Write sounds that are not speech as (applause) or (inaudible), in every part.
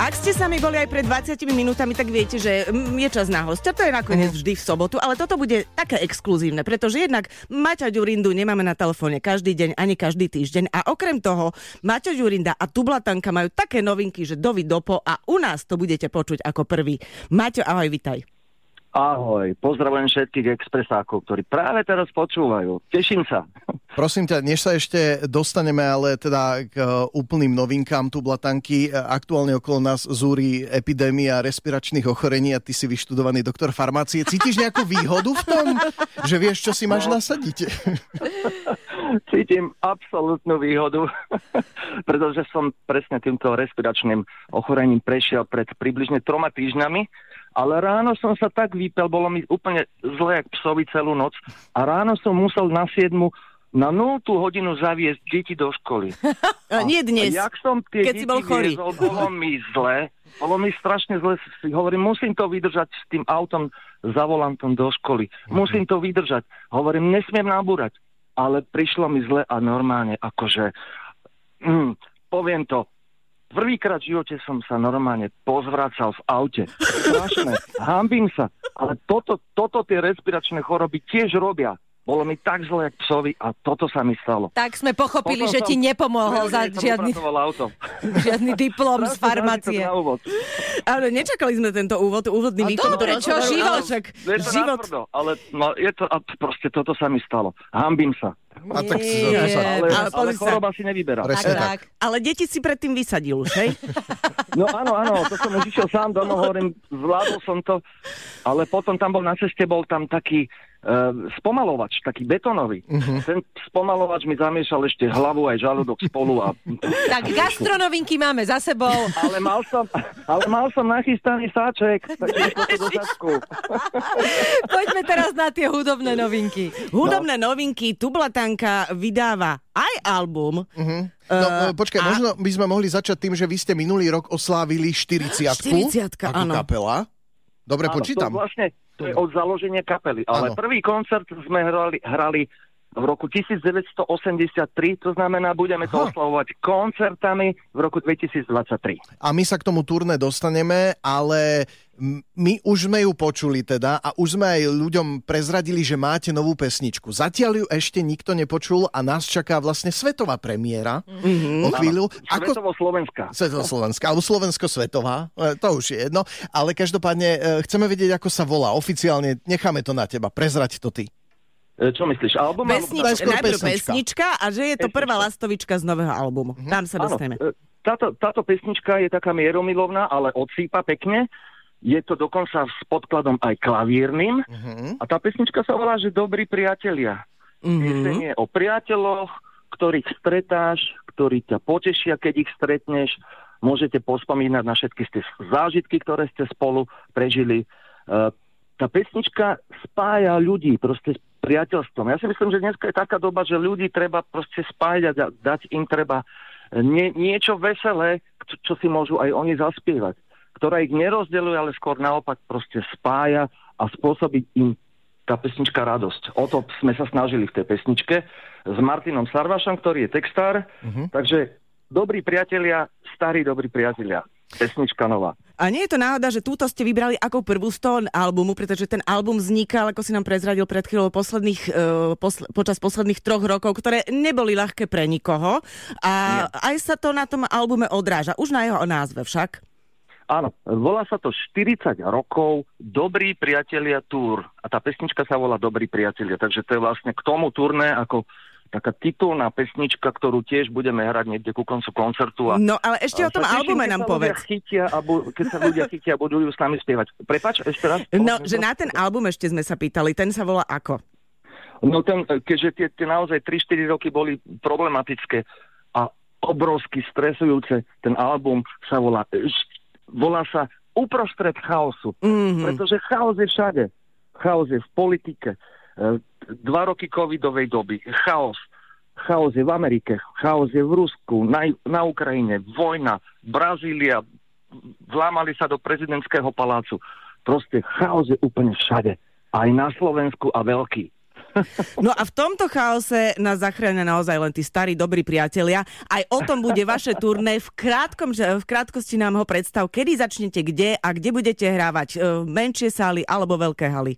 Ak ste sami boli aj pred 20 minútami, tak viete, že mm, je čas na hostia. To je nakoniec vždy v sobotu, ale toto bude také exkluzívne, pretože jednak Maťa Ďurindu nemáme na telefóne každý deň, ani každý týždeň. A okrem toho, Maťa Ďurinda a Tublatanka majú také novinky, že dovi dopo a u nás to budete počuť ako prvý. Maťo, ahoj, vitaj. Ahoj, pozdravujem všetkých expresákov, ktorí práve teraz počúvajú. Teším sa. Prosím ťa, než sa ešte dostaneme ale teda k uh, úplným novinkám tu Blatanky, aktuálne okolo nás zúri epidémia respiračných ochorení a ty si vyštudovaný doktor farmácie. Cítiš nejakú výhodu v tom, že vieš, čo si máš no. nasadiť? (laughs) Cítim absolútnu výhodu, (laughs) pretože som presne týmto respiračným ochorením prešiel pred približne troma týždňami ale ráno som sa tak vypel, bolo mi úplne zle, jak psovi celú noc a ráno som musel na 7 na 0 hodinu zaviesť deti do školy. (laughs) A, nie dnes, a jak som tie keď si bol chorý. Viezol, bolo mi zle, bolo mi strašne zle, si hovorím, musím to vydržať s tým autom za volantom do školy. Mm-hmm. Musím to vydržať. Hovorím, nesmiem nabúrať. Ale prišlo mi zle a normálne, akože, mm, poviem to, Prvýkrát v živote som sa normálne pozvracal v aute. Strašné. (laughs) Hambím sa. Ale toto, toto tie respiračné choroby tiež robia. Bolo mi tak zle, jak psovi a toto sa mi stalo. Tak sme pochopili, Potom že ti nepomohol za žiadny, (laughs) žiadny diplom z farmácie. Ale nečakali sme tento úvod, úvodný výkon. Dobre, čo, život? Však, je to život. Naprdo, ale no, je to, a proste toto sa mi stalo. Hambím sa. A tak nie, ale, ale, ale choroba si nevyberá. Tak, tak. tak. Ale deti si predtým vysadil už, hej? (laughs) No áno, áno, to som už išiel sám domov, hovorím, zvládol som to, ale potom tam bol na ceste, bol tam taký spomalovač, taký betónový. Uh-huh. Ten spomalovač mi zamiešal ešte hlavu aj žalúdok spolu. A... Tak gastronovinky máme za sebou. Ale mal som, ale mal som nachystaný sáček, takže Poďme teraz na tie hudobné novinky. Hudobné no. novinky, Tublatanka vydáva aj album. Uh-huh. No, uh, počkaj, a... možno by sme mohli začať tým, že vy ste minulý rok oslávili 40 40 áno. kapela. Dobre áno, počítam. To vlastne to je od založenia kapely. Ale ano. prvý koncert sme hrali, hrali v roku 1983, to znamená, budeme to Aha. oslavovať koncertami v roku 2023. A my sa k tomu turné dostaneme, ale my už sme ju počuli teda a už sme aj ľuďom prezradili, že máte novú pesničku. Zatiaľ ju ešte nikto nepočul a nás čaká vlastne svetová premiéra mm-hmm. o chvíľu. Ako... Svetovo-slovenská. Svetovo-slovenská, alebo slovensko-svetová, e, to už je jedno. Ale každopádne e, chceme vedieť, ako sa volá. Oficiálne necháme to na teba. Prezrať to ty. E, čo myslíš, album? Pesnička, alebo... pesnička. pesnička a že je to pesnička. prvá lastovička z nového albumu. Mm-hmm. Tam sa dostaneme. Táto, táto pesnička je taká mieromilovná, ale odsýpa pekne. Je to dokonca s podkladom aj klavírnym. Mm-hmm. A tá pesnička sa volá, že Dobrí priatelia. Mm-hmm. je o priateľoch, ktorých stretáš, ktorí ťa potešia, keď ich stretneš. Môžete pospomínať na všetky tie zážitky, ktoré ste spolu prežili. Uh, tá pesnička spája ľudí, proste priateľstvom. Ja si myslím, že dneska je taká doba, že ľudí treba proste spájať a dať im treba nie, niečo veselé, čo, čo si môžu aj oni zaspievať, ktorá ich nerozdeluje, ale skôr naopak proste spája a spôsobiť im tá pesnička radosť. O to sme sa snažili v tej pesničke s Martinom Sarvašom, ktorý je textár. Uh-huh. Takže dobrí priatelia, starí dobrí priatelia pesnička nová. A nie je to náhoda, že túto ste vybrali ako prvú z toho albumu, pretože ten album vznikal, ako si nám prezradil pred chvíľou, posledných, uh, posl- počas posledných troch rokov, ktoré neboli ľahké pre nikoho. A nie. aj sa to na tom albume odráža. Už na jeho názve však. Áno, volá sa to 40 rokov Dobrí priatelia túr. A tá pesnička sa volá Dobrí priatelia. Takže to je vlastne k tomu turné, ako taká titulná pesnička, ktorú tiež budeme hrať niekde ku koncu koncertu. A, no ale ešte a o tom albume nám povedz. Chytia a bu- keď sa ľudia chytia, budú ju s nami spievať. Prepač, ešte raz. No, že na ten album ešte sme sa pýtali, ten sa volá ako? No ten, keďže tie, tie naozaj 3-4 roky boli problematické a obrovsky stresujúce, ten album sa volá, volá sa Uprostred chaosu. Mm-hmm. Pretože chaos je všade. Chaos je v politike, dva roky covidovej doby, chaos. Chaos je v Amerike, chaos je v Rusku, na, na Ukrajine, vojna, Brazília, vlámali sa do prezidentského palácu. Proste chaos je úplne všade. Aj na Slovensku a veľký. (laughs) No a v tomto chaose nás zachránia naozaj len tí starí, dobrí priatelia. Aj o tom bude vaše turné. V, krátkom, v krátkosti nám ho predstav, kedy začnete kde a kde budete hrávať. E, menšie sály alebo veľké haly?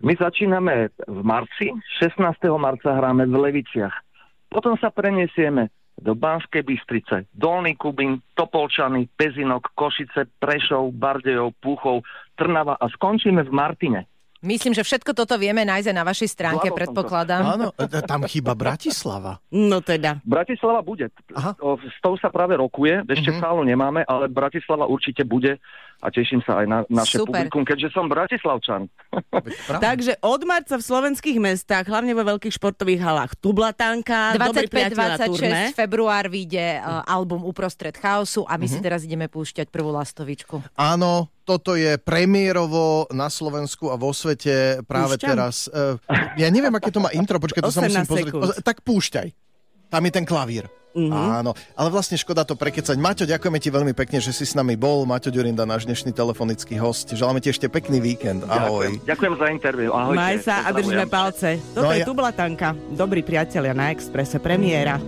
My začíname v marci. 16. marca hráme v Leviciach. Potom sa preniesieme do Banskej Bystrice, Dolný Kubín, Topolčany, Pezinok, Košice, Prešov, Bardejov, Púchov, Trnava a skončíme v Martine. Myslím, že všetko toto vieme nájsť na vašej stránke, Vládol predpokladám. Áno, e, tam chyba Bratislava. No teda. Bratislava bude. Aha. S tou sa práve rokuje, ešte uh-huh. sálu nemáme, ale Bratislava určite bude a teším sa aj na naše Super. publikum, keďže som Bratislavčan. (laughs) Takže od marca v slovenských mestách, hlavne vo veľkých športových halách, Tublatánka, 25-26 február vyjde uh, album Uprostred chaosu a my uh-huh. si teraz ideme púšťať prvú lastovičku. Áno, toto je premiérovo na Slovensku a vo svete práve Púšťam. teraz. Uh, ja neviem, aké to má intro, počkaj, to sa musím pozrieť. Sekúnd. Tak púšťaj. Tam je ten klavír. Mm-hmm. Áno, ale vlastne škoda to prekecať. Maťo, ďakujeme ti veľmi pekne, že si s nami bol. Maťo Ďurinda, náš dnešný telefonický host. Želáme ti ešte pekný víkend. Ahoj. Ďakujem, Ďakujem za interviu. Ahojte. Maj sa a držíme palce. Toto no je ja... Tublatanka. Dobrí priatelia na Exprese premiéra.